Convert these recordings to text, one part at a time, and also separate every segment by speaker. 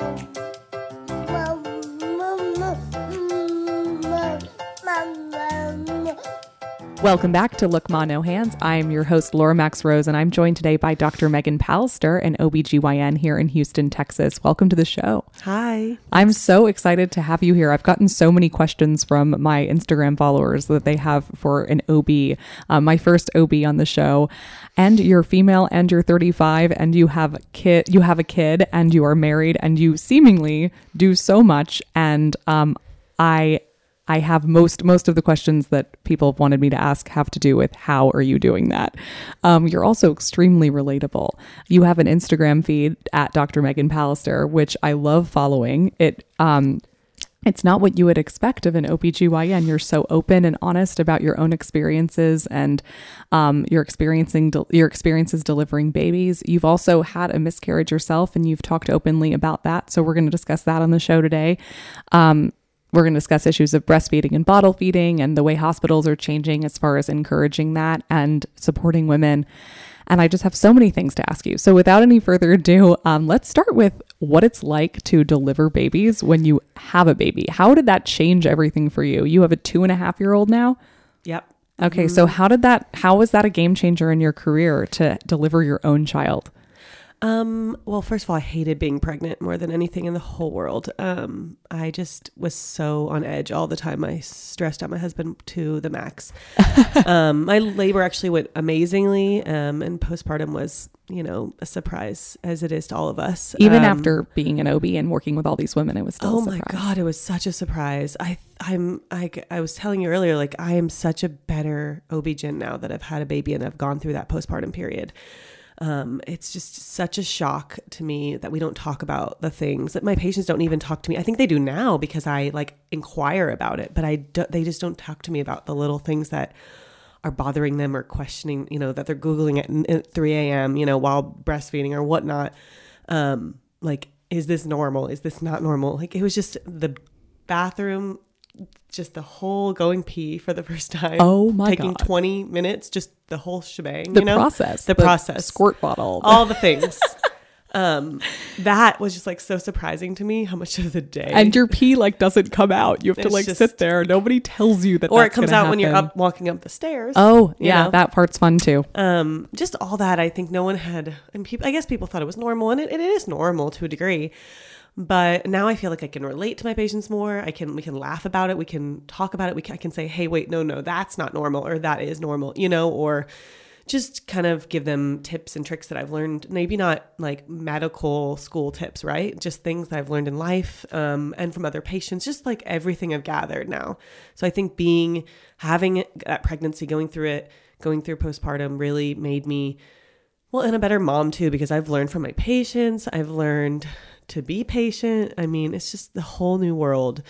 Speaker 1: う Welcome back to Look Ma No Hands. I'm your host, Laura Max Rose, and I'm joined today by Dr. Megan Pallister, an OBGYN here in Houston, Texas. Welcome to the show.
Speaker 2: Hi.
Speaker 1: I'm so excited to have you here. I've gotten so many questions from my Instagram followers that they have for an OB, uh, my first OB on the show. And you're female and you're 35 and you have kid you have a kid and you are married and you seemingly do so much and um I I have most most of the questions that people have wanted me to ask have to do with how are you doing that. Um, you're also extremely relatable. You have an Instagram feed at Dr. Megan Pallister, which I love following. It um, it's not what you would expect of an OBGYN. You're so open and honest about your own experiences and um, your experiencing your experiences delivering babies. You've also had a miscarriage yourself, and you've talked openly about that. So we're going to discuss that on the show today. Um, we're going to discuss issues of breastfeeding and bottle feeding and the way hospitals are changing as far as encouraging that and supporting women. And I just have so many things to ask you. So, without any further ado, um, let's start with what it's like to deliver babies when you have a baby. How did that change everything for you? You have a two and a half year old now?
Speaker 2: Yep.
Speaker 1: Okay. So, how did that, how was that a game changer in your career to deliver your own child?
Speaker 2: Um, well, first of all, I hated being pregnant more than anything in the whole world. Um, I just was so on edge all the time. I stressed out my husband to the max. um, my labor actually went amazingly, um, and postpartum was, you know, a surprise as it is to all of us.
Speaker 1: Even
Speaker 2: Um,
Speaker 1: after being an OB and working with all these women, it was still
Speaker 2: Oh my god, it was such a surprise. I I'm I I was telling you earlier like I am such a better OB-GYN now that I've had a baby and I've gone through that postpartum period. Um, it's just such a shock to me that we don't talk about the things that my patients don't even talk to me. I think they do now because I like inquire about it, but I do, they just don't talk to me about the little things that are bothering them or questioning, you know, that they're Googling at, at 3 a.m., you know, while breastfeeding or whatnot. Um, like, is this normal? Is this not normal? Like, it was just the bathroom, just the whole going pee for the first time.
Speaker 1: Oh my
Speaker 2: Taking
Speaker 1: God.
Speaker 2: 20 minutes, just the whole shebang.
Speaker 1: The
Speaker 2: you know?
Speaker 1: The process,
Speaker 2: The, process.
Speaker 1: squirt bottle,
Speaker 2: All the things. um, that was just like so surprising to me how much of the day.
Speaker 1: and your pee like doesn't come out. You have to like
Speaker 2: just-
Speaker 1: sit there. Nobody tells you that.
Speaker 2: or it comes out when you're up walking up the stairs.
Speaker 1: Oh yeah,
Speaker 2: know?
Speaker 1: that part's fun too.
Speaker 2: um just all that i think no one had and people i guess people thought it was normal and it, it is normal to a degree but now i feel like i can relate to my patients more. I can we can laugh about it. We can talk about it. We can, i can say hey wait no no that's not normal or that is normal you know or just kind of give them tips and tricks that i've learned maybe not like medical school tips right? Just things that i've learned in life um, and from other patients just like everything i've gathered now. So i think being having that pregnancy going through it going through postpartum really made me well and a better mom too because i've learned from my patients. I've learned to be patient i mean it's just the whole new world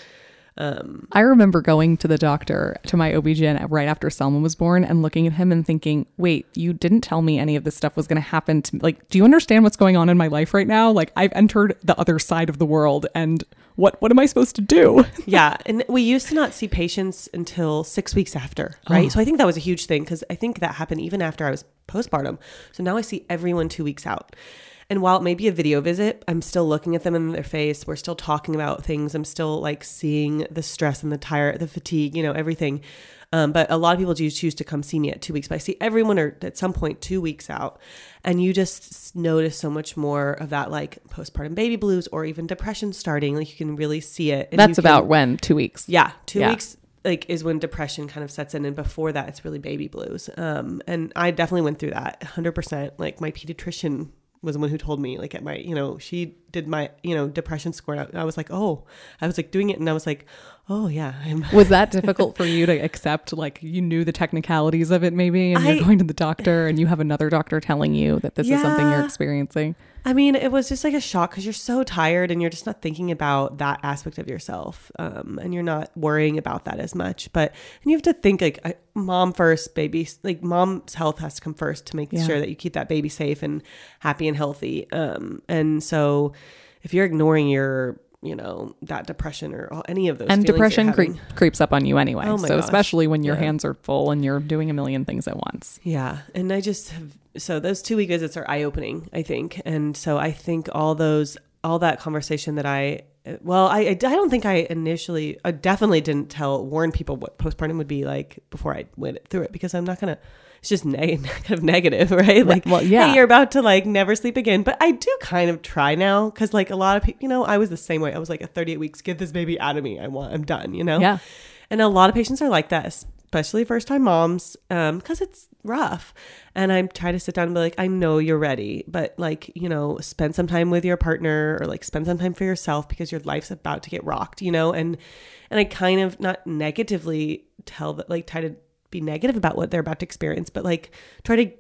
Speaker 2: um
Speaker 1: I remember going to the doctor to my OB/GYN right after Selma was born and looking at him and thinking, "Wait, you didn't tell me any of this stuff was going to happen to me. Like, do you understand what's going on in my life right now? Like, I've entered the other side of the world and what what am I supposed to do?"
Speaker 2: yeah and we used to not see patients until six weeks after right so i think that was a huge thing because i think that happened even after i was postpartum so now i see everyone two weeks out and while it may be a video visit i'm still looking at them in their face. We're still talking about things. I'm still like seeing the stress and the tire the fatigue you know everything. Um, but a lot of people do choose to come see me at two weeks but i see everyone are at some point two weeks out. And you just notice so much more of that like postpartum baby blues or even depression starting. Like you can really see it. And
Speaker 1: That's
Speaker 2: can-
Speaker 1: about when? 2 weeks.
Speaker 2: yeah, two
Speaker 1: Yeah.
Speaker 2: weeks like is when depression kind of sets in, and before that, it's really baby blues. Um, and I definitely went through that, hundred percent. Like my pediatrician was the one who told me, like at my, you know, she did my, you know, depression score. I, I was like, oh, I was like doing it, and I was like, oh yeah, I'm.
Speaker 1: Was that difficult for you to accept? Like you knew the technicalities of it, maybe, and
Speaker 2: I-
Speaker 1: you're going to the doctor, and you have another doctor telling you that this is something you're experiencing.
Speaker 2: I mean, it was just like a shock because you're so tired and you're just not thinking about that aspect of yourself, um, and you're not worrying about that as much. But and you have to think like I- mom first, baby. Like mom's health has to come first to make
Speaker 1: Yeah.
Speaker 2: sure that you keep that baby safe and happy and healthy. Um, and so if you're ignoring your, you know, that depression or all- any of those,
Speaker 1: and depression cre- creeps up on you anyway.
Speaker 2: Oh my
Speaker 1: so
Speaker 2: gosh.
Speaker 1: especially when your
Speaker 2: Yeah.
Speaker 1: hands are full and you're doing a million things at once.
Speaker 2: Yeah. And I just have, so those two week visits are eye opening, I think. And so I think all those all that conversation that I, well, I, I don't think I initially, I definitely didn't tell, warn people what postpartum would be like before I went through it because I'm not going to, it's just neg- kind of negative, right? Like,
Speaker 1: well, yeah.
Speaker 2: hey, you're about to like never sleep again. But I do kind of try now because like a lot of people, you know, I was the same way. I was like at 38 weeks, get this baby out of me. I want, I'm done, you know?
Speaker 1: Yeah.
Speaker 2: And a lot of patients are like that, especially first time moms, um, because it's rough. And I try to sit down and be like, I know you're ready, but like, you know, spend some time with your partner or like spend some time for yourself because your life's about to get rocked, you know? And and I kind of not negatively tell that like try to be negative about what they're about to experience, but like try to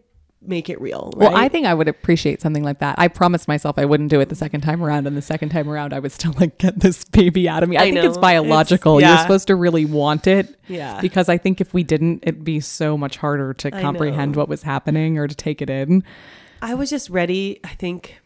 Speaker 2: make it real.
Speaker 1: Well, I think I would appreciate something like that. I promised myself I wouldn't do it the second time around, and the second time around, I would still like get this baby out of me. I,
Speaker 2: I
Speaker 1: think
Speaker 2: know.
Speaker 1: it's biological.
Speaker 2: It's-
Speaker 1: You're supposed to really want it.
Speaker 2: Yeah.
Speaker 1: Because I think if we didn't, it'd be so much harder to comprehend what was happening or to take it in.
Speaker 2: I was just ready. I think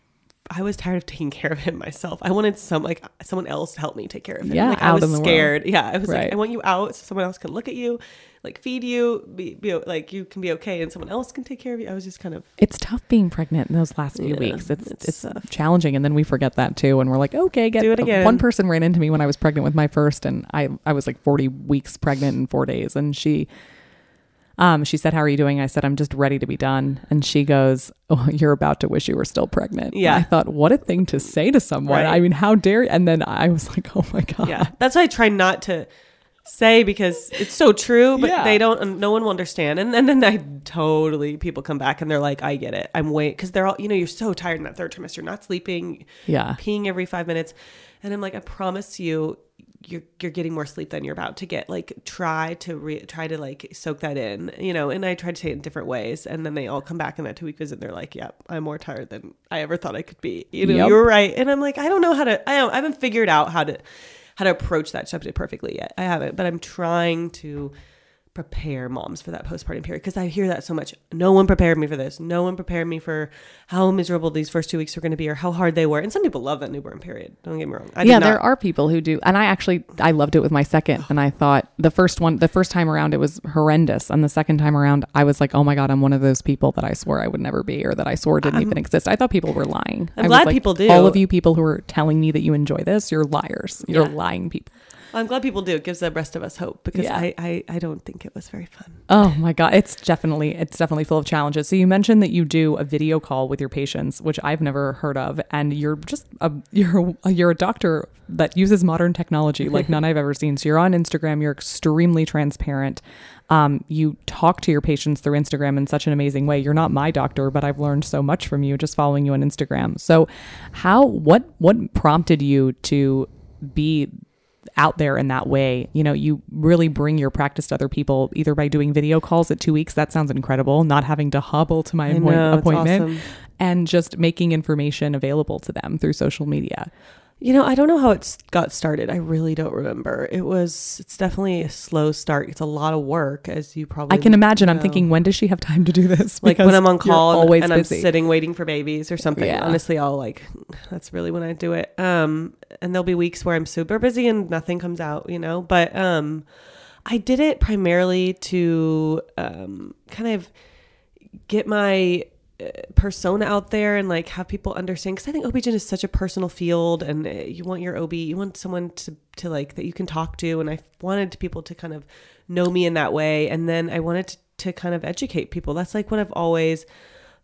Speaker 2: I was tired of taking care of him myself. I wanted some like someone else to help me take care of him.
Speaker 1: Yeah,
Speaker 2: like I was
Speaker 1: the world.
Speaker 2: scared. Yeah, I was
Speaker 1: Right.
Speaker 2: like, I want you out so someone else can look at you, like feed you, be, be like you can be okay, and someone else can take care of you. I was just kind of
Speaker 1: It's tough being pregnant in those last few
Speaker 2: Yeah,
Speaker 1: weeks. It's
Speaker 2: it's
Speaker 1: it's, challenging, and then we forget that too, and we're like, okay, get
Speaker 2: Do it again.
Speaker 1: One person ran into me when I was pregnant with my first, and I I was like 40 weeks pregnant in four days, and she. Um, she said, "How are you doing?" I said, "I'm just ready to be done." And she goes, "Oh, you're about to wish you were still pregnant." And
Speaker 2: Yeah.
Speaker 1: I thought, what a thing to say to someone.
Speaker 2: Right.
Speaker 1: I mean, how dare? And then I was like, "Oh my god."
Speaker 2: yeah. That's why I try not to say because it's so true, but
Speaker 1: Yeah.
Speaker 2: they don't. No one will understand. And, and then I totally people come back and they're like, I get it. I'm wait because they're all you know you're so tired in that third trimester, not sleeping,
Speaker 1: Yeah.
Speaker 2: peeing every five minutes. And I'm like, I promise you, you're you're getting more sleep than you're about to get. Like, try to re- try to like soak that in, you know. And I try to say it in different ways, and then they all come back in that two week visit. And they're like, Yep, I'm more tired than I ever thought I could be. You know,
Speaker 1: Yep.
Speaker 2: you're right. And I'm like, I don't know how to. I don't. I haven't figured out how to how to approach that subject perfectly yet. I haven't, but I'm trying to prepare moms for that postpartum period because I hear that so much. No one prepared me for this. No one prepared me for how miserable these first two weeks were going to be or how hard they were. And some people love that newborn period. Don't get me wrong. I
Speaker 1: yeah, there are people who do, and I actually I loved it with my second, and I thought the first one, the first time around, it was horrendous, and the second time around, I was like, oh my god, I'm one of those people that I swore I would never be, or that I swore didn't even exist. I thought people were lying.
Speaker 2: I'm
Speaker 1: I was
Speaker 2: glad
Speaker 1: like,
Speaker 2: people do.
Speaker 1: All of you people who are telling me that you enjoy this, you're liars. You're
Speaker 2: Yeah.
Speaker 1: lying people.
Speaker 2: I'm glad people do. It gives the rest of us hope because
Speaker 1: Yeah.
Speaker 2: I, I, I don't think it was very fun.
Speaker 1: Oh my god, it's definitely it's definitely full of challenges. So you mentioned that you do a video call with your patients, which I've never heard of, and you're just a you're a, you're a doctor that uses modern technology like none I've ever seen. So you're on Instagram, you're extremely transparent. Um, you talk to your patients through Instagram in such an amazing way. You're not my doctor, but I've learned so much from you just following you on Instagram. So how what what prompted you to be out there in that way. You know, you really bring your practice to other people either by doing video calls at two weeks. That sounds incredible. Not having to hobble to my
Speaker 2: know,
Speaker 1: appointment
Speaker 2: awesome.
Speaker 1: and just making information available to them through social media.
Speaker 2: You know, I don't know how it got started. I really don't remember. It was, it's definitely a slow start. It's a lot of work, as you probably
Speaker 1: I can imagine. I'm thinking, when does she have time to do this?
Speaker 2: like when I'm on call and,
Speaker 1: always
Speaker 2: and. I'm sitting waiting for babies or something.
Speaker 1: Yeah.
Speaker 2: Honestly, I'll like that's really when I do it. Um, and there'll be weeks where I'm super busy and nothing comes out, you know. But um, I did it primarily to um kind of get my persona out there and like have people understand because I think OB-GYN is such a personal field and uh, you want your OB you want someone to to like that you can talk to. And I wanted people to kind of know me in that way. And then I wanted to, to kind of educate people. That's like what I've always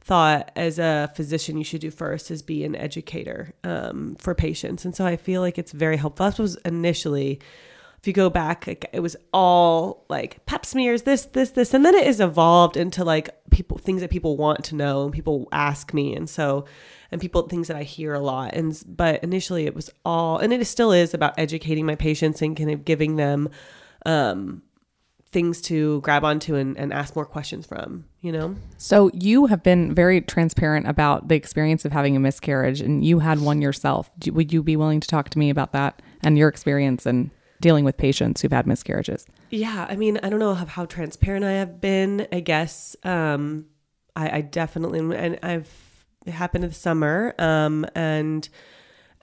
Speaker 2: thought as a physician you should do first is be an educator um, for patients. And so I feel like it's very helpful. That was initially if you go back, it was all like pap smears, this, this, this, and then it has evolved into like people things that people want to know and people ask me, and so and people things that I hear a lot. And but initially it was all, and it still is about educating my patients and kind of giving them um, things to grab onto and, and ask more questions from. You know,
Speaker 1: So you have been very transparent about the experience of having a miscarriage, and you had one yourself. Would you be willing to talk to me about that and your experience and dealing with patients who've had miscarriages?
Speaker 2: Yeah, I mean, I don't know how, how transparent I have been. I guess um, I, I definitely, and I've it happened in the summer, um, and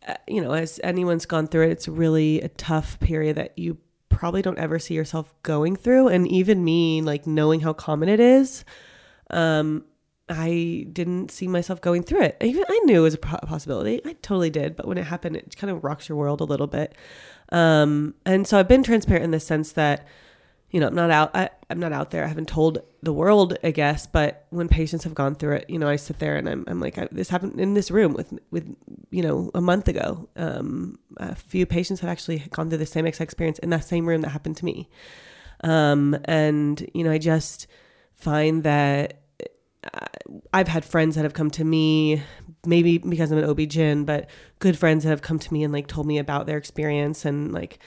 Speaker 2: uh, you know, as anyone's gone through it, it's really a tough period that you probably don't ever see yourself going through, and even me, like knowing how common it is, um, I didn't see myself going through it. Even I knew it was a possibility. I totally did, but when it happened, it kind of rocks your world a little bit. Um, and so I've been transparent in the sense that, you know, I'm not out. I, I'm not out there. I haven't told the world, I guess. But when patients have gone through it, you know, I sit there and I'm, I'm like, I, this happened in this room with, with, you know, a month ago. Um, a few patients have actually gone through the same exact experience in that same room that happened to me. Um, and you know, I just find that I've had friends that have come to me, maybe because I'm an OB-GYN, but good friends that have come to me and like told me about their experience and like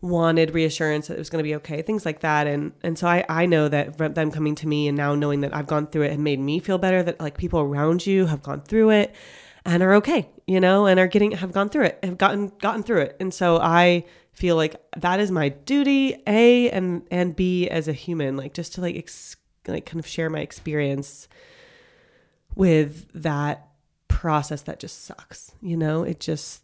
Speaker 2: wanted reassurance that it was going to be okay, things like that. And and so I I know that them coming to me and now knowing that I've gone through it and made me feel better that like people around you have gone through it and are okay, you know, and are getting have gone through it, have gotten gotten through it. And so I feel like that is my duty, A and and B as a human, like just to like like kind of share my experience with that process that just sucks. You know, it just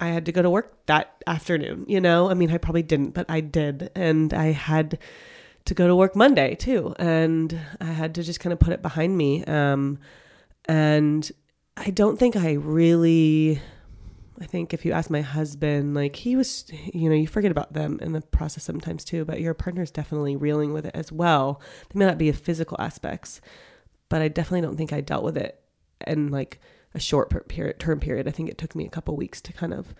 Speaker 2: I had to go to work that afternoon, you know? I mean, I probably didn't, but I did. And I had to go to work Monday too. And I had to just kind of put it behind me. Um, and I don't think I really, I think if you ask my husband, like he was, you know, you forget about them in the process sometimes too, but your partner is definitely reeling with it as well. They may not be physical aspects, but I definitely don't think I dealt with it in like a short period term period. I think it took me a couple weeks to kind of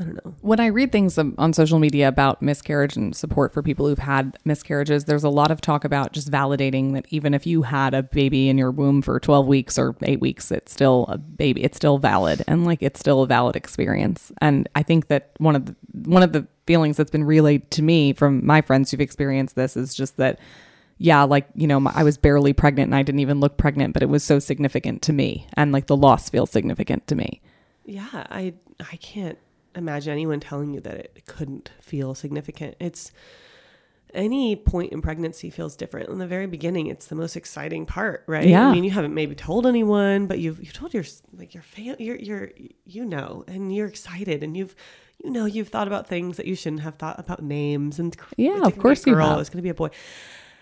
Speaker 2: I don't know.
Speaker 1: When I read things on social media about miscarriage and support for people who've had miscarriages, there's a lot of talk about just validating that even if you had a baby in your womb for 12 weeks or 8 weeks, it's still a baby. It's still valid and like it's still a valid experience. And I think that one of the one of the feelings that's been relayed to me from my friends who've experienced this is just that yeah, like, you know, I was barely pregnant and I didn't even look pregnant, but it was so significant to me. And like the loss feels significant to me.
Speaker 2: Yeah, I I can't imagine anyone telling you that it couldn't feel significant. It's any point in pregnancy feels different. In the very beginning, it's the most exciting part, right?
Speaker 1: Yeah.
Speaker 2: I mean, you haven't maybe told anyone, but you've you told your like your fan, you're you're know, and you're excited, and you've you know you've thought about things that you shouldn't have thought about names and
Speaker 1: yeah, of course you
Speaker 2: have. It's going to be a boy.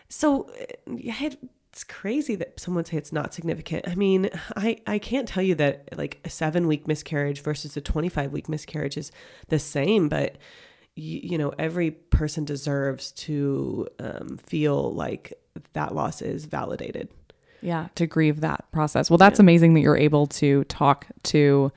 Speaker 2: So yeah, it's crazy that someone say it's not significant. I mean, I I can't tell you that like a seven week miscarriage versus a twenty five week miscarriage is the same, but you, you know every person deserves to um, feel like that loss is validated.
Speaker 1: Yeah, to grieve that process. Well, that's yeah. amazing that you're able to talk to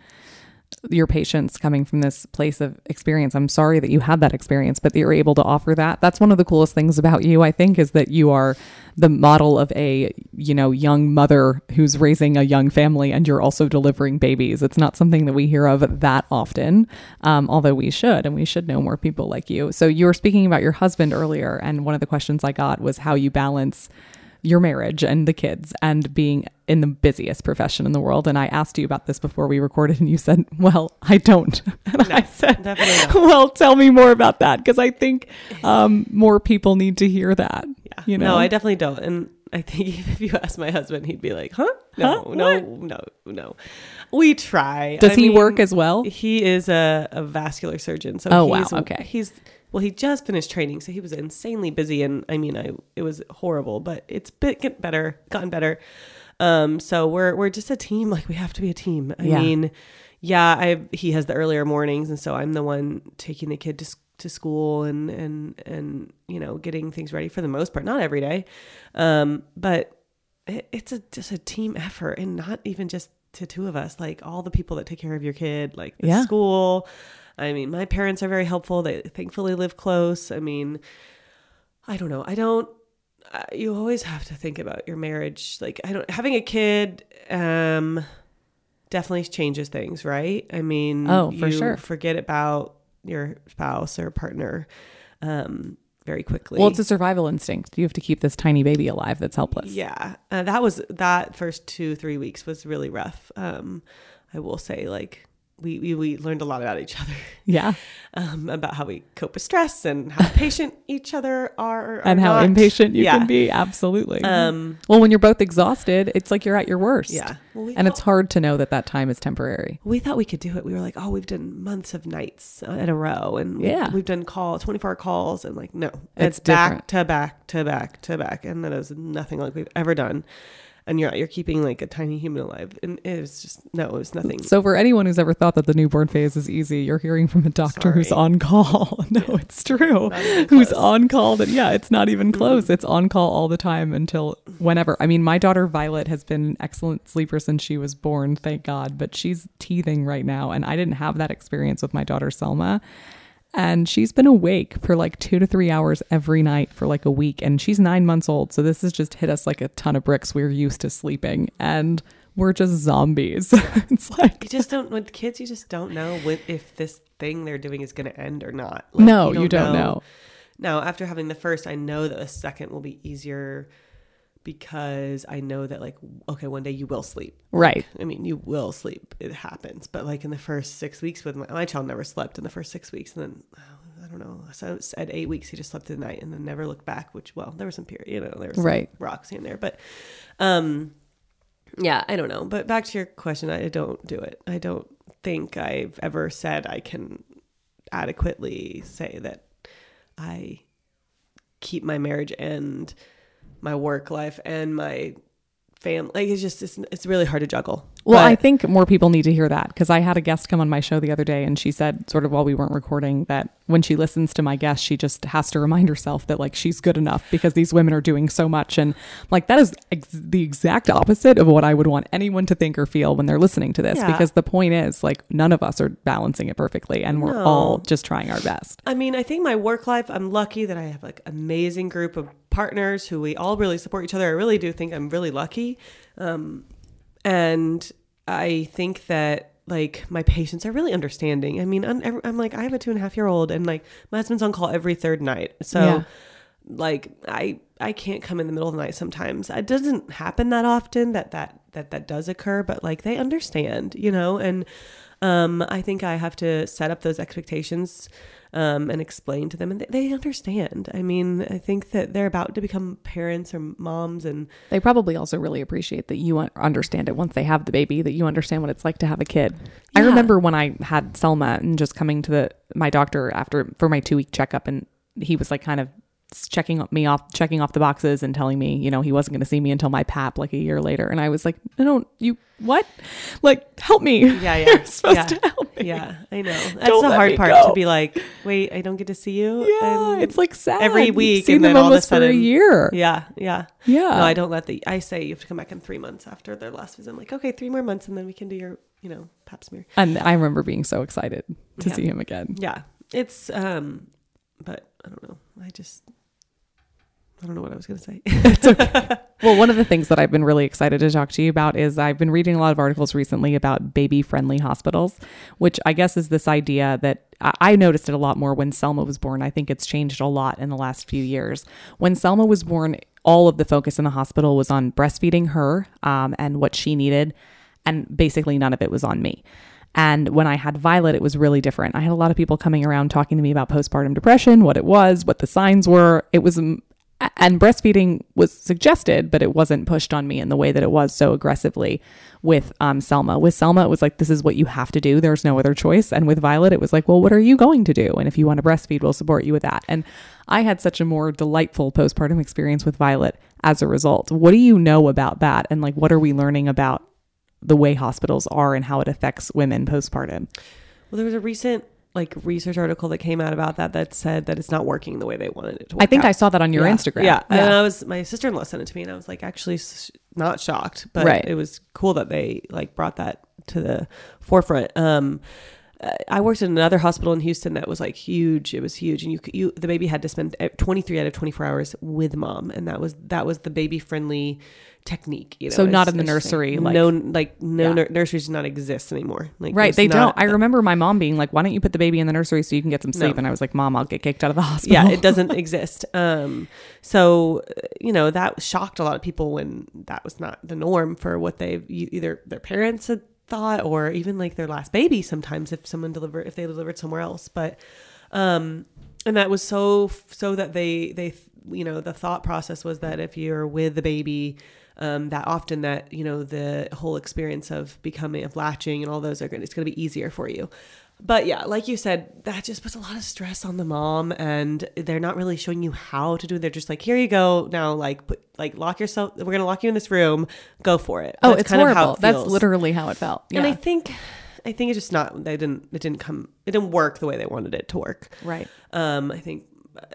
Speaker 1: your patients coming from this place of experience. I'm sorry that you had that experience, but that you're able to offer that. That's one of the coolest things about you, I think, is that you are the model of a, you know, young mother who's raising a young family and you're also delivering babies. It's not something that we hear of that often, um, although we should, and we should know more people like you. So you were speaking about your husband earlier, and one of the questions I got was how you balance your marriage and the kids and being in the busiest profession in the world. And I asked you about this before we recorded, and you said, Well, I don't. And no, I said, Well, tell me more about that because I think um, more people need to hear that.
Speaker 2: Yeah. You know? No, I definitely don't. And I think if you ask my husband, he'd be like, "Huh? No, huh? no, no, no." We try.
Speaker 1: Does I he mean, work as well?
Speaker 2: He is a, a vascular surgeon. So
Speaker 1: oh wow, okay.
Speaker 2: He's well, he just finished training, so he was insanely busy, and I mean, I it was horrible, but it's bit get better, gotten better. Um, so we're we're just a team. Like we have to be a team. I yeah. mean, yeah, I he has the earlier mornings, and so I'm the one taking the kid to to school and and and you know getting things ready for the most part. Not every day, um, but it, it's a just a team effort, and not even just to two of us. Like all the people that take care of your kid, like the yeah. school I mean, my parents are very helpful. They thankfully live close. I mean, I don't know. I don't you always have to think about your marriage. Like I don't having a kid um definitely changes things, right? I mean,
Speaker 1: oh, for sure.
Speaker 2: Forget about your spouse or partner um very quickly.
Speaker 1: Well, it's a survival instinct. You have to keep this tiny baby alive that's helpless.
Speaker 2: Yeah. Uh, that was that first 2 3 weeks was really rough. Um I will say like we, we we learned a lot about each other,
Speaker 1: Yeah.
Speaker 2: um, about how we cope with stress and how patient each other are, or
Speaker 1: And how
Speaker 2: not.
Speaker 1: impatient you
Speaker 2: Yeah.
Speaker 1: can be. Absolutely.
Speaker 2: Um,
Speaker 1: well, when you're both exhausted, it's like you're at your worst.
Speaker 2: yeah. Well, we
Speaker 1: And
Speaker 2: thought-
Speaker 1: it's hard to know that that time is temporary.
Speaker 2: we thought we could do it. We were like, oh, we've done months of nights in a row, and
Speaker 1: Yeah.
Speaker 2: we've done call twenty four hour calls, and like, no,
Speaker 1: It's
Speaker 2: it's, back to back to back to back, and that is nothing like we've ever done. And you're you're keeping like a tiny human alive, and it was just no, it was nothing.
Speaker 1: So, for anyone who's ever thought that the newborn phase is easy, you're hearing from a doctor who's on call. no, it's true. Who's on call? That yeah, it's not even mm-hmm. close. It's on call all the time until whenever. I mean, my daughter Violet has been an excellent sleeper since she was born, thank God. But she's teething right now, and I didn't have that experience with my daughter Selma. And she's been awake for like two to three hours every night for like a week. And she's nine months old. So this has just hit us like a ton of bricks. We're used to sleeping and we're just zombies. it's like,
Speaker 2: You just don't with kids. You just don't know when, if this thing they're doing is going to end or not. Like,
Speaker 1: no, you don't know.
Speaker 2: Now, after having the first, I know that the second will be easier because I know that like okay, one day you will sleep.
Speaker 1: Right.
Speaker 2: I mean, you will sleep. It happens. But like in the first six weeks with my, my child never slept in the first six weeks. And then, oh, I don't know. So at eight weeks, he just slept the night and then never looked back, which, well, there was some period, you know, there was some
Speaker 1: Right.
Speaker 2: rocks and there. But, um, yeah, I don't know. But back to your question, I don't do it. I don't think I've ever said I can adequately say that I keep my marriage and my work life and my family. Like it's just it's, it's really hard to juggle.
Speaker 1: Well,
Speaker 2: But-
Speaker 1: I think more people need to hear that because I had a guest come on my show the other day and she said, sort of while we weren't recording, that when she listens to my guests, she just has to remind herself that like she's good enough because these women are doing so much. And like that is ex- the exact opposite of what I would want anyone to think or feel when they're listening to this
Speaker 2: Yeah.
Speaker 1: because the point is like none of us are balancing it perfectly and we're
Speaker 2: No.
Speaker 1: all just trying our best.
Speaker 2: I mean, I think my work life, I'm lucky that I have like amazing group of partners who we all really support each other. I really do think I'm really lucky. Um, and I think that like my patients are really understanding. I mean, I'm, I'm like, I have a two and a half year old and like my husband's on call every third night. So
Speaker 1: Yeah.
Speaker 2: like I, I can't come in the middle of the night sometimes. It doesn't happen that often that that, that, that does occur, but like they understand, you know, and, um, I think I have to set up those expectations um, and explain to them, and they, they understand. I mean, I think that they're about to become parents or moms, and
Speaker 1: They probably also really appreciate that you understand it once they have the baby, that you understand what it's like to have a kid. I remember when I had Selma and just coming to the my doctor after for my two week checkup, and he was like kind of checking me off, checking off the boxes, and telling me, you know, he wasn't going to see me until my pap like a year later, and I was like, I don't, you what? Like, help me!
Speaker 2: yeah, yeah,
Speaker 1: You're supposed
Speaker 2: yeah.
Speaker 1: to help me.
Speaker 2: Yeah, I know. That's
Speaker 1: Don't
Speaker 2: the hard part
Speaker 1: go.
Speaker 2: to be like, wait, I don't get to see you.
Speaker 1: Yeah,
Speaker 2: and-
Speaker 1: it's like sad
Speaker 2: every week, and then all of a
Speaker 1: almost for a year.
Speaker 2: yeah, yeah.
Speaker 1: Yeah.
Speaker 2: No, I don't let the. I say you have to come back in three months after their last visit. I'm like, okay, three more months, and then we can do your, you know, pap smear.
Speaker 1: And I remember being so excited to
Speaker 2: Yeah.
Speaker 1: see him again.
Speaker 2: Yeah, it's um, but I don't know. I just. I don't know what I was gonna say.
Speaker 1: Well, one of the things that I've been really excited to talk to you about is I've been reading a lot of articles recently about baby friendly hospitals, which I guess is this idea that I noticed it a lot more when Selma was born. I think it's changed a lot in the last few years. When Selma was born, all of the focus in the hospital was on breastfeeding her um, and what she needed, and basically none of it was on me. And when I had Violet, it was really different. I had a lot of people coming around talking to me about postpartum depression, what it was, what the signs were. It was and breastfeeding was suggested, but it wasn't pushed on me in the way that it was so aggressively with um, Selma. With Selma, it was like, this is what you have to do. There's no other choice. And with Violet, it was like, well, what are you going to do? And if you want to breastfeed, we'll support you with that. And I had such a more delightful postpartum experience with Violet as a result. What do you know about that? And like, what are we learning about the way hospitals are and how it affects women postpartum?
Speaker 2: Well, there was a recent like research article that came out about that that said that it's not working the way they wanted it to work.
Speaker 1: I think
Speaker 2: out.
Speaker 1: I saw that on your
Speaker 2: yeah.
Speaker 1: Instagram.
Speaker 2: Yeah. and I was my sister in law sent it to me, and I was like actually s- not shocked, but
Speaker 1: Right.
Speaker 2: it was cool that they like brought that to the forefront. Um, I worked in another hospital in Houston that was like huge. It was huge, and you you the baby had to spend uh, 23 out of 24 hours with mom, and that was that was the baby friendly technique. You know,
Speaker 1: So not in the
Speaker 2: as you say.
Speaker 1: nursery, like-
Speaker 2: no, like no
Speaker 1: Yeah.
Speaker 2: nur- nurseries do not exist anymore. Like
Speaker 1: Right, they don't. I remember my mom being like, "Why don't you put the baby in the nursery so you can get some sleep?"
Speaker 2: No.
Speaker 1: And I was like, "Mom, I'll get kicked out of the hospital."
Speaker 2: yeah it doesn't exist um so uh, you know that shocked a lot of people when that was not the norm for what they've e- either their parents had thought or even like their last baby sometimes if someone delivered if they delivered somewhere else but um and that was so so that they they you know the thought process was that if you're with the baby um, that often that you know the whole experience of becoming of latching and all those are going it's going to be easier for you but yeah like you said that just puts a lot of stress on the mom and they're not really showing you how to do it they're just like here you go now like put like lock yourself we're going to lock you in this room go for it
Speaker 1: Oh,
Speaker 2: That's
Speaker 1: it's
Speaker 2: kind of how
Speaker 1: horrible.
Speaker 2: it
Speaker 1: That's literally how it felt.
Speaker 2: and I think I think it's just not they didn't it didn't come it didn't work the way they wanted it to work.
Speaker 1: right.
Speaker 2: Um I think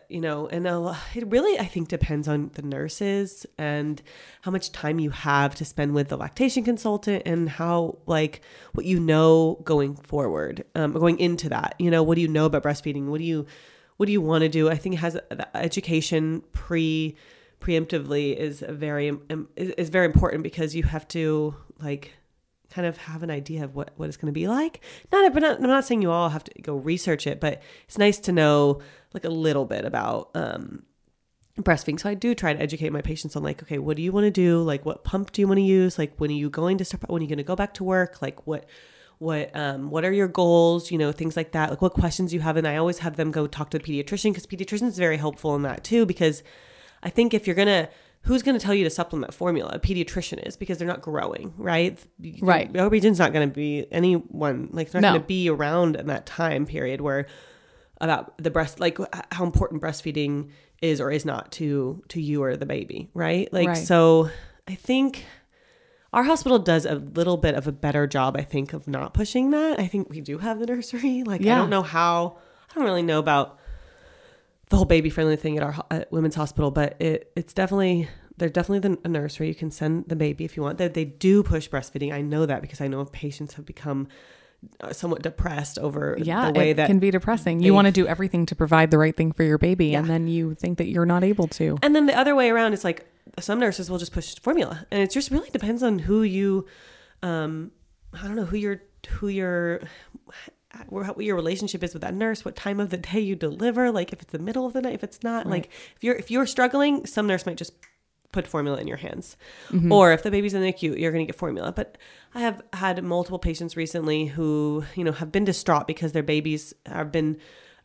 Speaker 2: you know and a, it really I think depends on the nurses and how much time you have to spend with the lactation consultant and how like what you know going forward um going into that. You know, what do you know about breastfeeding? What do you what do you want to do? I think has education pre preemptively is very um, is, is very important because you have to like kind of have an idea of what, what it's going to be like. Not, but not, I'm not saying you all have to go research it, but it's nice to know like a little bit about um, breastfeeding. So I do try to educate my patients on like, okay, what do you want to do? Like, what pump do you want to use? Like, when are you going to start? When are you going to go back to work? Like, what what um what are your goals you know things like that like what questions you have and i always have them go talk to the pediatrician because pediatrician is very helpful in that too because i think if you're gonna who's going to tell you to supplement formula a pediatrician is because they're not growing right
Speaker 1: Right.
Speaker 2: the OB-GYN's not going to be anyone like they're not
Speaker 1: No.
Speaker 2: going to be around in that time period where about the breast like how important breastfeeding is or is not to to you or the baby right? Like
Speaker 1: Right.
Speaker 2: so i think our hospital does a little bit of a better job i think of not pushing that. I think we do have the nursery. Like i don't know how i don't really know about the whole baby friendly thing at our at women's hospital but it it's definitely they're definitely the, a nursery. You can send the baby if you want. They, they do push breastfeeding. I know that because i know patients have become somewhat depressed over
Speaker 1: Yeah,
Speaker 2: the way
Speaker 1: it
Speaker 2: that
Speaker 1: can be depressing. You want to do everything to provide the right thing for your baby, and then you think that you're not able to.
Speaker 2: And then the other way around is like some nurses will just push formula, and it just really depends on who you, um, I don't know who your who your what your relationship is with that nurse, what time of the day you deliver, like if it's the middle of the night, if it's not, like if you're if you're struggling, some nurse might just put formula in your hands, or if the baby's in the NICU, you're going to get formula. But I have had multiple patients recently who you know have been distraught because their babies have been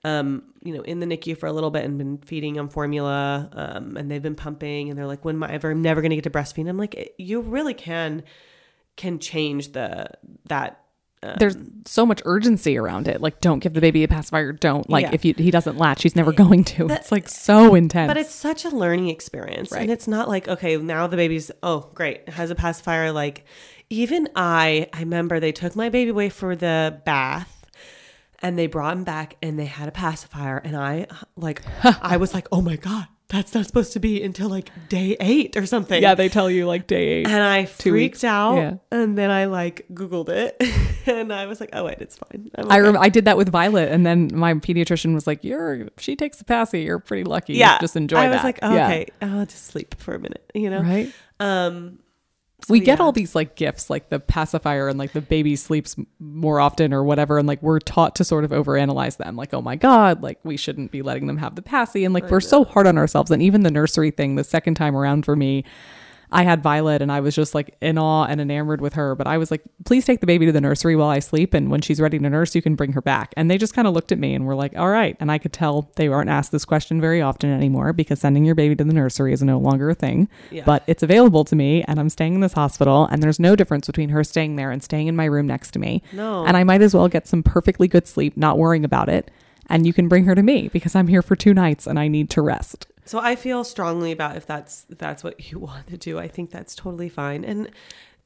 Speaker 2: um, you know, in the NICU for a little bit and been feeding on formula, um, and they've been pumping, and they're like, "When am I ever? I'm never going to get to breastfeed." I'm like, you really can can change the that. Um,
Speaker 1: There's so much urgency around it. Like, don't give the baby a pacifier. Don't like
Speaker 2: Yeah.
Speaker 1: if you, he doesn't latch, he's never going to. it's like so intense.
Speaker 2: but it's such a learning experience,
Speaker 1: Right.
Speaker 2: and it's not like okay, now the baby's oh great, has a pacifier. Like even I, I remember they took my baby away for the bath. And they brought him back, and they had a pacifier, and I like, I was like, "Oh my god, that's not supposed to be until like day eight or something."
Speaker 1: yeah, they tell you like day eight.
Speaker 2: and I freaked
Speaker 1: weeks.
Speaker 2: out.
Speaker 1: Yeah.
Speaker 2: And then I like Googled it and I was like, oh, wait, it's fine. I'm
Speaker 1: I rem- I did that with Violet, and then my pediatrician was like, "You're she takes a passy. You're pretty lucky.
Speaker 2: yeah.
Speaker 1: just enjoy
Speaker 2: I
Speaker 1: that."
Speaker 2: was like, oh,
Speaker 1: Yeah.
Speaker 2: okay, I'll just sleep for a minute, you know?
Speaker 1: right?
Speaker 2: Um, so
Speaker 1: we get all these like gifts, like the pacifier and like the baby sleeps more often or whatever, and like we're taught to sort of overanalyze them. Like, oh my god, like we shouldn't be letting them have the passy, and like we're so hard on ourselves. And even the nursery thing, the second time around for me, I had Violet, and I was just like in awe and enamored with her. But I was like, please take the baby to the nursery while I sleep, and when she's ready to nurse, you can bring her back. And they just kind of looked at me and were like, all right. And I could tell they aren't asked this question very often anymore because sending your baby to the nursery is no longer a thing
Speaker 2: Yeah.
Speaker 1: but it's available to me and I'm staying in this hospital and there's no difference between her staying there and staying in my room next to me.
Speaker 2: No.
Speaker 1: And I might as well get some perfectly good sleep, not worrying about it. And you can bring her to me because I'm here for two nights and I need to rest.
Speaker 2: So I feel strongly about if that's if that's what you want to do. I think that's totally fine. And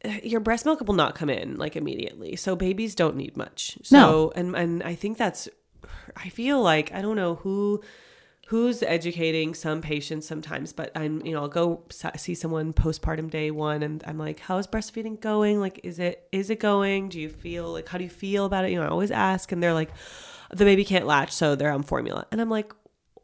Speaker 2: uh, your breast milk will not come in like immediately. So babies don't need much. So
Speaker 1: No.
Speaker 2: and and I think that's I feel like I don't know who who's educating some patients sometimes but i'm you know i'll go see someone postpartum day one and i'm like how's breastfeeding going like is it is it going do you feel like how do you feel about it you know i always ask and they're like the baby can't latch so they're on formula and i'm like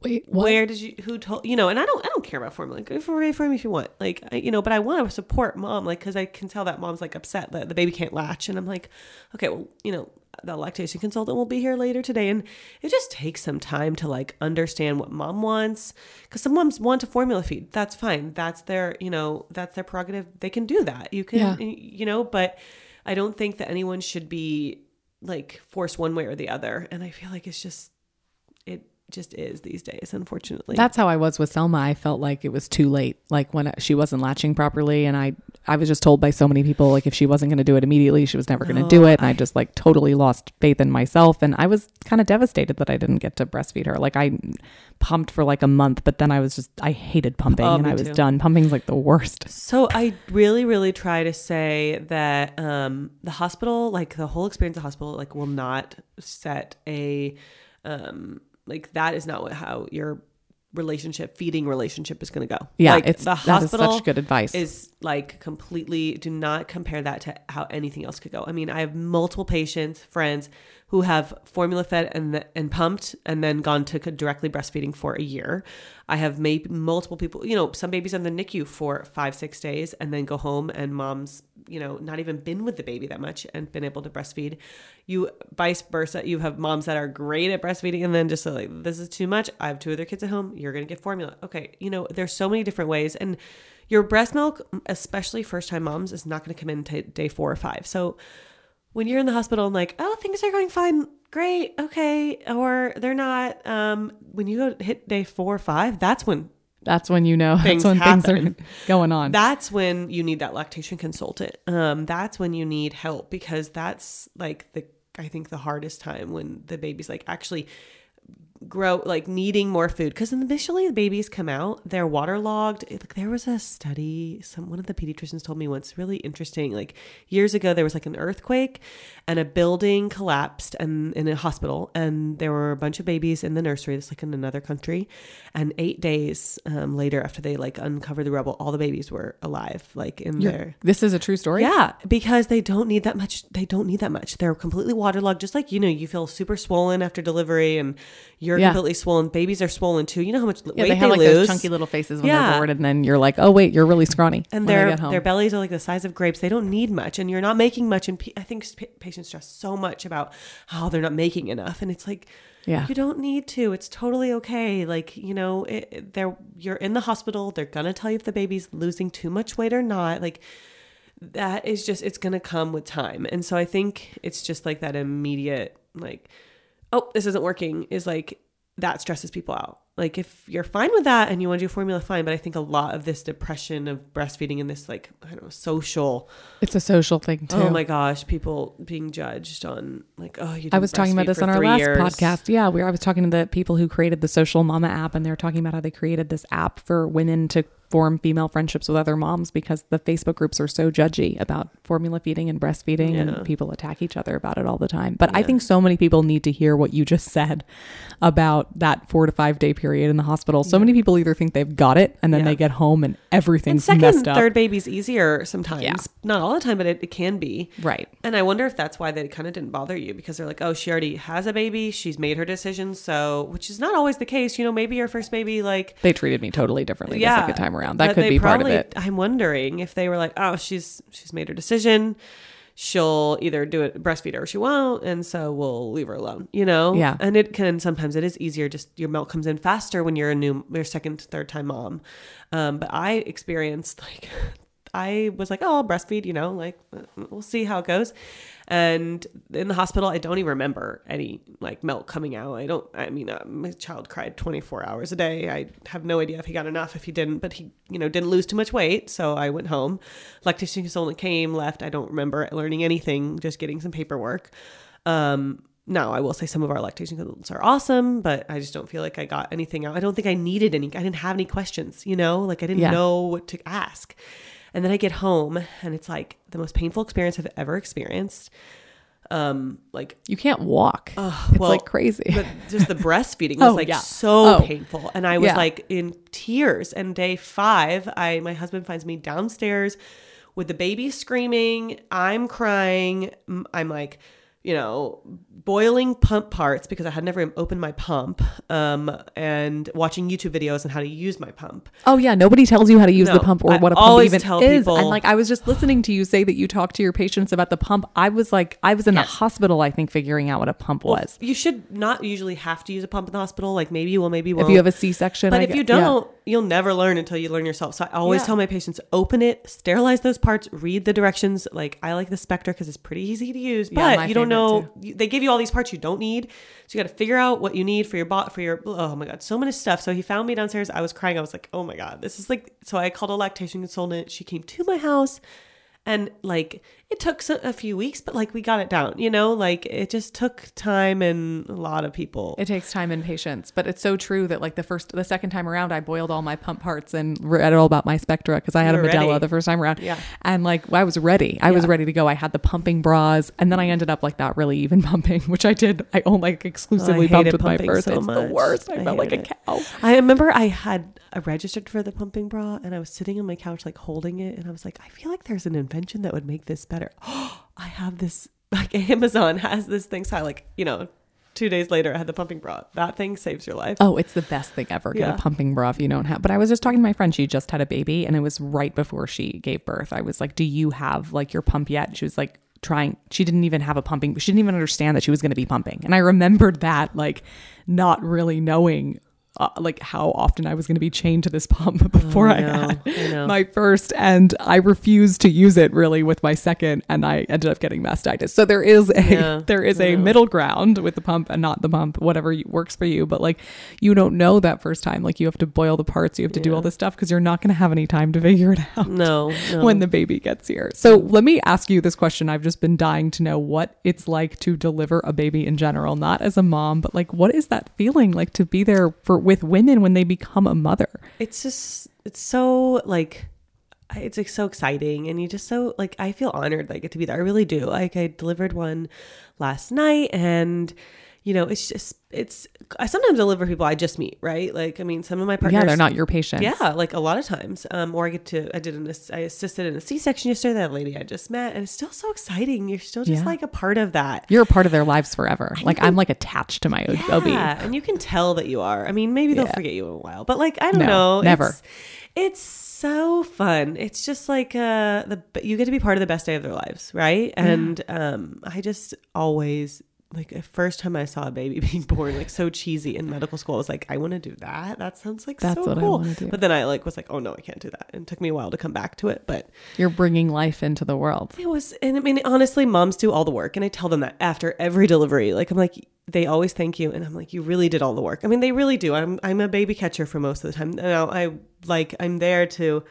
Speaker 1: Wait,
Speaker 2: where did you who told you know and i don't i don't care about formula. Go for me if you want. Like I, you know but i want to support mom like because i can tell that mom's like upset that the baby can't latch. And i'm like okay well you know the lactation consultant will be here later today. And it just takes some time to like understand what mom wants. Because some moms want to formula feed. That's fine. That's their you know that's their prerogative. They can do that. You can
Speaker 1: Yeah.
Speaker 2: you know but I don't think that anyone should be like forced one way or the other. And I feel like it's just, just is these days, unfortunately.
Speaker 1: That's how I was with Selma. I felt like it was too late. Like when she wasn't latching properly, and I, I was just told by so many people like if she wasn't going to do it immediately, she was never going to do it. And I just like totally lost faith in myself, and I was kind of devastated that I didn't get to breastfeed her. Like I pumped for like a month, but then I was just I hated pumping,
Speaker 2: Oh,
Speaker 1: and I was
Speaker 2: too.
Speaker 1: done. Pumping's like the worst.
Speaker 2: So I really, really try to say that um, the hospital, like the whole experience of the hospital, like will not set a, um, like that is not what how your relationship, feeding relationship is going to go.
Speaker 1: Yeah,
Speaker 2: like,
Speaker 1: it's
Speaker 2: the
Speaker 1: that is
Speaker 2: hospital
Speaker 1: such good advice.
Speaker 2: is like completely. Do not compare that to how anything else could go. I mean, I have multiple patients, friends who have formula fed and and pumped and then gone to directly breastfeeding for a year. I have made multiple people, you know, some babies in the NICU for five, six days and then go home and mom's, you know, not even been with the baby that much and been able to breastfeed. You vice versa. You have moms that are great at breastfeeding and then just like, this is too much. I have two other kids at home. You're to get formula. Okay. You know, there's so many different ways. And your breast milk, especially first time moms, is not going to come in to day four or five. So when you're in the hospital and like, oh, things are going fine, great, okay, or they're not. Um, when you go hit day four or five, that's when
Speaker 1: that's when you know
Speaker 2: Things
Speaker 1: that's when things are going on.
Speaker 2: that's when you need that lactation consultant. Um, that's when you need help because that's like the I think the hardest time when the baby's like actually grow like needing more food because initially the babies come out they're waterlogged like there was a study some one of the pediatricians told me once really interesting like years ago there was like an earthquake and a building collapsed and in a hospital and there were a bunch of babies in the nursery that's like in another country and eight days um, later after they like uncovered the rubble all the babies were alive like in
Speaker 1: You're-
Speaker 2: there
Speaker 1: this is a true story.
Speaker 2: yeah, because they don't need that much. They don't need that much. They're completely waterlogged, just like you know. You feel super swollen after delivery, and you're
Speaker 1: Yeah.
Speaker 2: completely swollen. Babies are swollen too. You know how much
Speaker 1: Yeah,
Speaker 2: weight
Speaker 1: they
Speaker 2: they,
Speaker 1: have like
Speaker 2: lose.
Speaker 1: those chunky little faces when
Speaker 2: Yeah.
Speaker 1: they're bored, and then you're like, oh wait, you're really scrawny.
Speaker 2: and their their bellies are like the size of grapes. They don't need much, and you're not making much. And I think pa- patients stress so much about how they're not making enough, and it's like.
Speaker 1: Yeah.
Speaker 2: You don't need to. It's totally okay. Like, you know, it, it- they're you're in the hospital. They're going to tell you if the baby's losing too much weight or not. Like that is just it's going to come with time. And so I think it's just like that immediate like oh, this isn't working is like that stresses people out. Like if you're fine with that and you want to do formula fine, but I think a lot of this depression of breastfeeding and this like I don't know, social
Speaker 1: it's a social thing oh too.
Speaker 2: Oh my gosh, people being judged on like, oh, you.
Speaker 1: I was talking about this on our last
Speaker 2: years.
Speaker 1: podcast. Yeah, where I was talking to the people who created the Social Mama app, and they were talking about how they created this app for women to form female friendships with other moms because the Facebook groups are so judgy about formula feeding and breastfeeding,
Speaker 2: Yeah.
Speaker 1: and people attack each other about it all the time. But I think so many people need to hear what you just said about that four to five day period in the hospital. So many people either think they've got it, and then
Speaker 2: Yeah.
Speaker 1: they get home and
Speaker 2: And
Speaker 1: everything's
Speaker 2: second,
Speaker 1: messed up.
Speaker 2: third baby's easier sometimes.
Speaker 1: Yeah.
Speaker 2: Not all the time, but it, it can be.
Speaker 1: right.
Speaker 2: And I wonder if that's why they kind of didn't bother you because they're like, oh, she already has a baby. She's made her decision. So, which is not always the case. You know, maybe your first baby, like,
Speaker 1: They treated me totally differently the second time around. That
Speaker 2: but
Speaker 1: could be part of
Speaker 2: probably-
Speaker 1: it.
Speaker 2: I'm wondering if they were like, oh, she's she's made her decision. She'll either do it breastfeed her or she won't, and so we'll leave her alone. You know,
Speaker 1: Yeah.
Speaker 2: And it can sometimes it is easier. Just your milk comes in faster when you're a new, your second, third time mom. Um, but I experienced like. I was like, oh, I'll breastfeed, you know, like we'll see how it goes. And in the hospital, I don't even remember any like milk coming out. I don't, I mean, uh, my child cried 24 hours a day. I have no idea if he got enough, if he didn't, but he, you know, didn't lose too much weight. So I went home. Lactation consultant came, left. I don't remember learning anything, just getting some paperwork. Um, now, I will say some of our lactation consultants are awesome, but I just don't feel like I got anything out. I don't think I needed any, I didn't have any questions, you know, like I didn't
Speaker 1: Yeah.
Speaker 2: know what to ask. And then I get home and it's like the most painful experience I've ever experienced. Um, like
Speaker 1: You can't walk.
Speaker 2: Oh,
Speaker 1: it's
Speaker 2: well,
Speaker 1: like crazy.
Speaker 2: but just the breastfeeding was
Speaker 1: Oh,
Speaker 2: like
Speaker 1: yeah.
Speaker 2: so
Speaker 1: Oh.
Speaker 2: painful and i was
Speaker 1: Yeah.
Speaker 2: like in tears and day five i my husband finds me downstairs with the baby screaming i'm crying I'm like you know boiling pump parts because i had never opened my pump um, and watching youtube videos on how to use my pump
Speaker 1: Oh yeah, nobody tells you how to use
Speaker 2: No,
Speaker 1: the pump or
Speaker 2: I
Speaker 1: what a pump even
Speaker 2: tell
Speaker 1: is.
Speaker 2: people-
Speaker 1: And like I was just listening to you say that you talk to your patients about the pump. I was like, I was in the hospital, I think, figuring out what a pump was.
Speaker 2: you should not usually have to use a pump in the hospital like maybe you will maybe you won't
Speaker 1: If you have a C-section,
Speaker 2: But
Speaker 1: I
Speaker 2: if you don't, you'll never learn until you learn yourself. So I always
Speaker 1: Yeah.
Speaker 2: tell my patients open it, sterilize those parts, read the directions. Like I like the Spectra because it's pretty easy to use,
Speaker 1: Yeah,
Speaker 2: but you don't know. They give you all these parts you don't need, so you got to figure out what you need for your bot for your. Oh my god, so much stuff. So he found me downstairs. I was crying. I was like, oh my god, this is like. So I called a lactation consultant. She came to my house. And like it took a few weeks, but like we got it down, you know, like it just took time and a lot of people.
Speaker 1: It takes time and patience, but it's so true that like the first, the second time around, I boiled all my pump parts and read all about my Spectra because I had
Speaker 2: You
Speaker 1: a Medela
Speaker 2: ready.
Speaker 1: the first time around.
Speaker 2: Yeah.
Speaker 1: and like I was ready. I was ready to go. I had the pumping bras, and then I ended up like not really even pumping, which I did. I only like exclusively pumped with my first.
Speaker 2: so
Speaker 1: it's the worst. I,
Speaker 2: I
Speaker 1: felt like a cow.
Speaker 2: I remember I had I registered for the pumping bra and I was sitting on my couch like holding it and I was like, I feel like there's an invention that would make this better. I have this like Amazon has this thing. So I like, you know, two days later I had the pumping bra. That thing saves your life.
Speaker 1: Oh, it's the best thing ever. Get
Speaker 2: Yeah.
Speaker 1: a pumping bra if you don't have. But I was just talking to my friend. She just had a baby, and it was right before she gave birth. I was like, "Do you have like your pump yet?" She was like, trying. She didn't even have a pumping. She didn't even understand that she was going to be pumping. And I remembered that, like, not really knowing. Uh, like how often I was going to be chained to this pump before
Speaker 2: I
Speaker 1: I, had
Speaker 2: I
Speaker 1: my first, and I refused to use it really with my second, and I ended up getting mastitis. So there is a
Speaker 2: Yeah,
Speaker 1: there is a
Speaker 2: yeah.
Speaker 1: middle ground with the pump and not the pump, whatever works for you. But like, you don't know that first time. Like, you have to boil the parts, you have to do all this stuff because you're not going to have any time to figure it out
Speaker 2: No, no.
Speaker 1: when the baby gets here. So let me ask you this question. I've just been dying to know what it's like to deliver a baby in general, not as a mom, but like, what is that feeling like to be there for with women when they become a mother?
Speaker 2: it's just it's so like it's like so exciting and you just so like I feel honored that I get to be there. I really do. Like I delivered one last night and you know, it's just it's I sometimes deliver people I just meet, right? Like I mean some of my partners
Speaker 1: yeah, they're not your patients.
Speaker 2: Yeah, like a lot of times. Um, or I get to I did an I assisted in a C section yesterday, that lady I just met, and it's still so exciting. You're still just
Speaker 1: Yeah.
Speaker 2: like a part of that.
Speaker 1: You're a part of their lives forever. Like
Speaker 2: even-
Speaker 1: I'm like attached to my O- OB.
Speaker 2: Yeah, and you can tell that you are. I mean, maybe they'll
Speaker 1: Yeah.
Speaker 2: forget you in a while, but like I don't
Speaker 1: No,
Speaker 2: know,
Speaker 1: never.
Speaker 2: It's, it's so fun. It's just like uh the you get to be part of the best day of their lives, right? And um, I just always like the first time I saw a baby being born, like so cheesy in medical school, I was like, I want to do that. That sounds like
Speaker 1: That's
Speaker 2: so
Speaker 1: what I
Speaker 2: cool.
Speaker 1: wanna do.
Speaker 2: But then I like was like, oh no, I can't do that. And it took me a while to come back to it, but
Speaker 1: You're bringing life into the world.
Speaker 2: it was, and I mean, honestly, moms do all the work, and I tell them that after every delivery. Like, I'm like, they always thank you, and I'm like, you really did all the work. I mean, they really do. I'm, I'm a baby catcher for most of the time. Now, I like, I'm there to,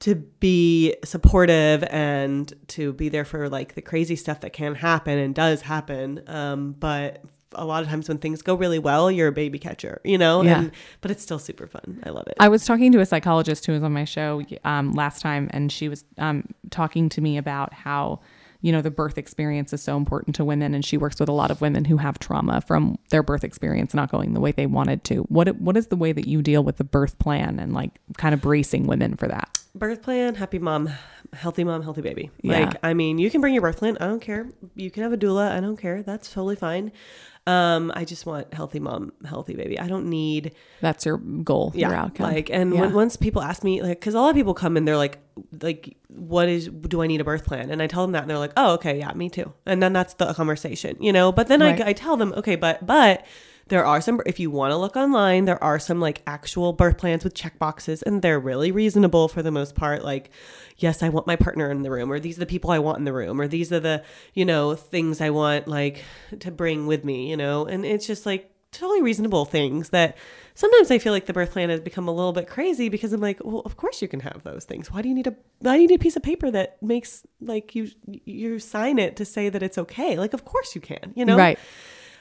Speaker 2: to be supportive and to be there for like the crazy stuff that can happen and does happen. Um, but a lot of times when things go really well, you're a baby catcher, you know.
Speaker 1: Yeah.
Speaker 2: And but it's still super fun. I love it.
Speaker 1: I was talking to a psychologist who was on my show um, last time, and she was um, talking to me about how you know the birth experience is so important to women, and she works with a lot of women who have trauma from their birth experience not going the way they wanted to. What what is the way that you deal with the birth plan and like kind of bracing women for that?
Speaker 2: Birth plan, happy mom, healthy mom, healthy baby.
Speaker 1: Yeah.
Speaker 2: Like, I mean, you can bring your birth plan. I don't care. You can have a doula. I don't care. That's totally fine. Um, I just want healthy mom, healthy baby. I don't need,
Speaker 1: That's your goal,
Speaker 2: yeah,
Speaker 1: your outcome.
Speaker 2: like, and
Speaker 1: Yeah.
Speaker 2: when, once people ask me, like, cause a lot of people come and they're like, like, what is, do I need a birth plan? And I tell them that and they're like, oh, okay. Yeah, me too. And then that's the conversation, you know, but then
Speaker 1: Right.
Speaker 2: I, I tell them, okay, but, but there are some, if you want to look online, there are some like actual birth plans with check boxes and they're really reasonable for the most part. Like, yes, I want my partner in the room, or these are the people I want in the room, or these are the, you know, things I want like to bring with me, you know, and it's just like totally reasonable things that sometimes I feel like the birth plan has become a little bit crazy because I'm like, well, of course you can have those things. Why do you need a why do you need a piece of paper that makes like you you sign it to say that it's okay? Like, of course you can, you know,
Speaker 1: right.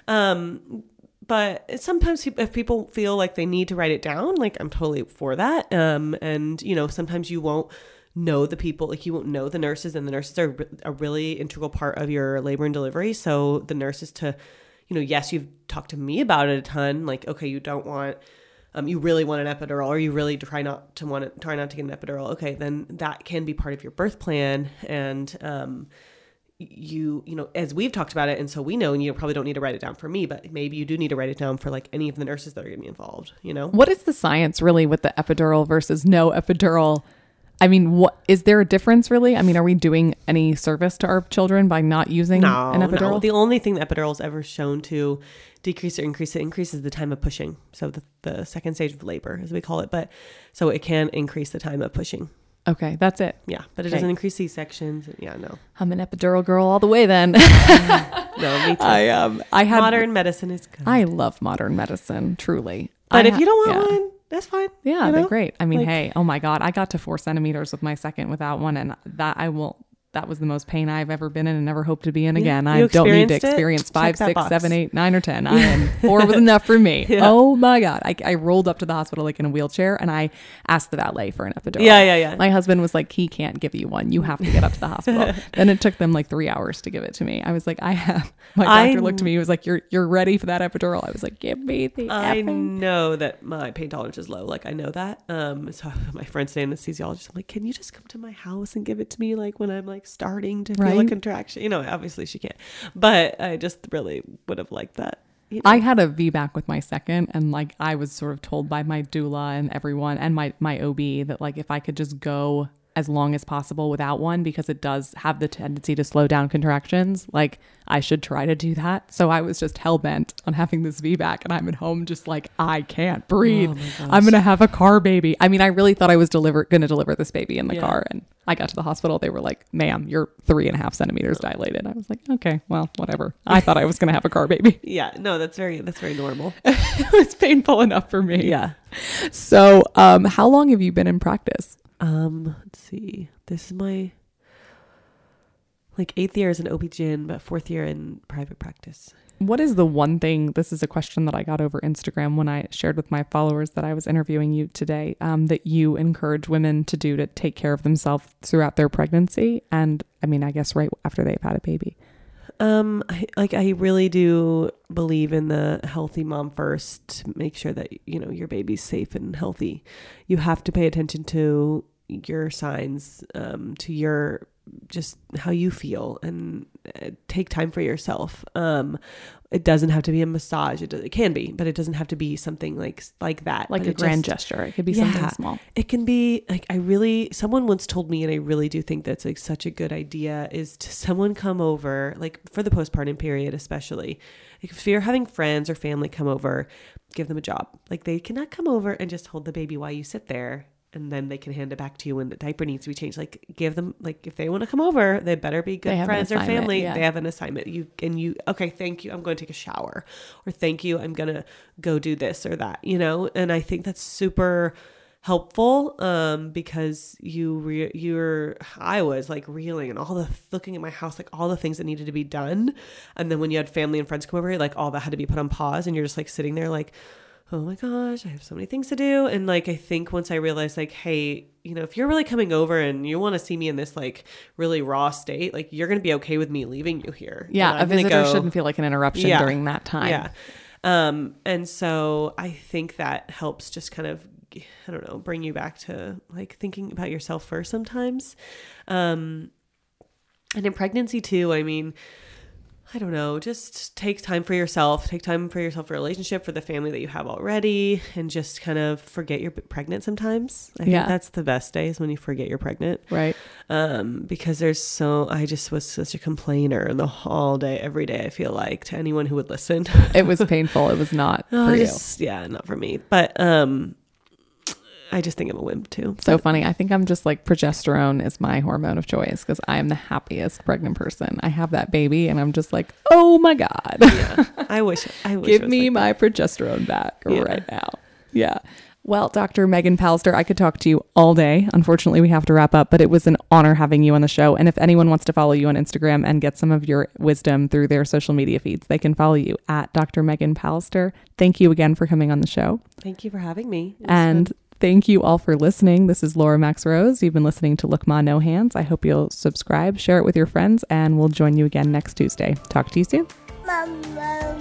Speaker 2: um, but sometimes if people feel like they need to write it down, like I'm totally for that. Um, and you know, sometimes you won't know the people, like you won't know the nurses, and the nurses are a really integral part of your labor and delivery. So the nurses to, you know, yes, you've talked to me about it a ton. Like, okay, you don't want. Um, you really want an epidural, or you really try not to want it, try not to get an epidural. Okay, then that can be part of your birth plan, and um, you you know as we've talked about it and so we know and you probably don't need to write it down for me but maybe you do need to write it down for like any of the nurses that are going to be involved you know
Speaker 1: What is the science really with the epidural versus no epidural? I mean, what is there a difference really? I mean, are we doing any service to our children by not using
Speaker 2: No,
Speaker 1: an epidural?
Speaker 2: no. The only thing the epidural is ever shown to decrease or increase it increases the time of pushing. So the, the second stage of labor, as we call it. But so it can increase the time of pushing.
Speaker 1: Okay, that's it.
Speaker 2: Yeah, but it
Speaker 1: Okay.
Speaker 2: doesn't increase C sections. Yeah, no,
Speaker 1: I'm an epidural girl all the way then.
Speaker 2: no, me too.
Speaker 1: I um I had
Speaker 2: Modern medicine is good.
Speaker 1: I love modern medicine, truly.
Speaker 2: but
Speaker 1: I
Speaker 2: if
Speaker 1: ha-
Speaker 2: you don't want
Speaker 1: yeah.
Speaker 2: one, that's fine.
Speaker 1: Yeah,
Speaker 2: you
Speaker 1: they're great. I mean,
Speaker 2: Like-
Speaker 1: hey, oh my God, I got to four centimeters with my second without one, and that I will. That was the most pain I've ever been in and never hope to be in
Speaker 2: Yeah,
Speaker 1: again. I don't need to
Speaker 2: it?
Speaker 1: experience
Speaker 2: Check
Speaker 1: five, six,
Speaker 2: box.
Speaker 1: seven, eight, nine, or ten. I am four was enough for me.
Speaker 2: Yeah.
Speaker 1: Oh my God, I, I rolled up to the hospital like in a wheelchair, and I asked the valet for an epidural.
Speaker 2: Yeah, yeah, yeah.
Speaker 1: My husband was like, he can't give you one. You have to get up to the hospital. then it took them like three hours to give it to me. I was like, I have. My
Speaker 2: I-
Speaker 1: doctor looked at me. He was like, you're you're ready for that epidural. I was like, give me the.
Speaker 2: I
Speaker 1: effing
Speaker 2: know that my pain tolerance is low. Like I know that. Um, so my friend's an anesthesiologist. I'm like, can you just come to my house and give it to me like when I'm like starting to feel a contraction? You know, obviously she can't, but I just really would have liked that. you know?
Speaker 1: I had a VBAC with my second, and like I was sort of told by my doula and everyone and my my OB that like if I could just go as long as possible without one because it does have the tendency to slow down contractions, like I should try to do that. So I was just hell bent on having this VBAC, and I'm at home just like I can't breathe.
Speaker 2: Oh.
Speaker 1: I'm gonna have a car baby. I mean, I really thought I was deliver gonna deliver this baby in the
Speaker 2: Yeah.
Speaker 1: car, and I got to the hospital. They were like, "Ma'am, you're three and a half centimeters dilated." I was like, "Okay, well, whatever." I thought I was gonna have a car baby.
Speaker 2: yeah, no, that's very that's very normal.
Speaker 1: it was painful enough for me.
Speaker 2: yeah.
Speaker 1: So, um, how long have you been in practice?
Speaker 2: Um, let's see. This is my like eighth year as an OB-GYN, but fourth year in private practice.
Speaker 1: What is the one thing? This is a question that I got over Instagram when I shared with my followers that I was interviewing you today. Um, that you encourage women to do to take care of themselves throughout their pregnancy, and I mean, I guess right after they've had a baby.
Speaker 2: Um, I, like I really do believe in the healthy mom first. Make sure that you know your baby's safe and healthy. You have to pay attention to your signs, um, to your just how you feel, and uh, take time for yourself. Um, it doesn't have to be a massage. It, does, it can be, but it doesn't have to be something like like that.
Speaker 1: Like
Speaker 2: But
Speaker 1: a grand
Speaker 2: just-
Speaker 1: gesture. It could be
Speaker 2: Yeah.
Speaker 1: something small.
Speaker 2: it can be like I really someone once told me and I really do think that's like such a good idea is to someone come over like for the postpartum period especially like if you're having friends or family come over give them a job like they cannot come over and just hold the baby while you sit there and then they can hand it back to you when the diaper needs to be changed. Like give them like if they want to come over they better be good friends or family.
Speaker 1: yeah.
Speaker 2: they have an assignment. You and you okay thank you i'm going to take a shower or thank you i'm going to go do this or that you know? And i think that's super helpful um because you re- you're i was like reeling and all the looking at my house like all the things that needed to be done. And then when you had family and friends come over like all that had to be put on pause and you're just like sitting there like oh my gosh i have so many things to do and like i think once i realized like hey you know if you're really coming over and you want to see me in this like really raw state like you're gonna be okay with me leaving you here
Speaker 1: Yeah, a visitor
Speaker 2: go-
Speaker 1: shouldn't feel like an interruption
Speaker 2: Yeah.
Speaker 1: during that time.
Speaker 2: yeah. Um, and so I think that helps just kind of, I don't know, bring you back to like thinking about yourself first sometimes. Um, and in pregnancy too, I mean, I don't know, just take time for yourself, take time for yourself, for a relationship, for the family that you have already, and just kind of forget you're pregnant sometimes. I
Speaker 1: Yeah.
Speaker 2: think that's the best days when you forget you're pregnant
Speaker 1: Right.
Speaker 2: um, because there's so I just was such a complainer the whole day, every day. I feel like to anyone who would listen,
Speaker 1: It was painful. It was not
Speaker 2: Oh,
Speaker 1: for you.
Speaker 2: yeah, not for me. But um, I just think I'm a wimp too.
Speaker 1: So funny. I think I'm just like progesterone is my hormone of choice because I am the happiest pregnant person. I have that baby and I'm just like, oh my God.
Speaker 2: yeah, I wish. I wish.
Speaker 1: Give me
Speaker 2: like
Speaker 1: my progesterone back
Speaker 2: Yeah.
Speaker 1: right now. Yeah. Well, Dr. Megan Pallister, I could talk to you all day. Unfortunately, we have to wrap up, but it was an honor having you on the show. And if anyone wants to follow you on Instagram and get some of your wisdom through their social media feeds, they can follow you at Dr. Megan Pallister. Thank you again for coming on the show.
Speaker 2: Thank you for having me.
Speaker 1: And
Speaker 2: fun.
Speaker 1: Thank you all for listening. This is Laura Max Rose. You've been listening to Look Ma No Hands. I hope you'll subscribe, share it with your friends, and we'll join you again next Tuesday. Talk to you soon.
Speaker 3: Mama,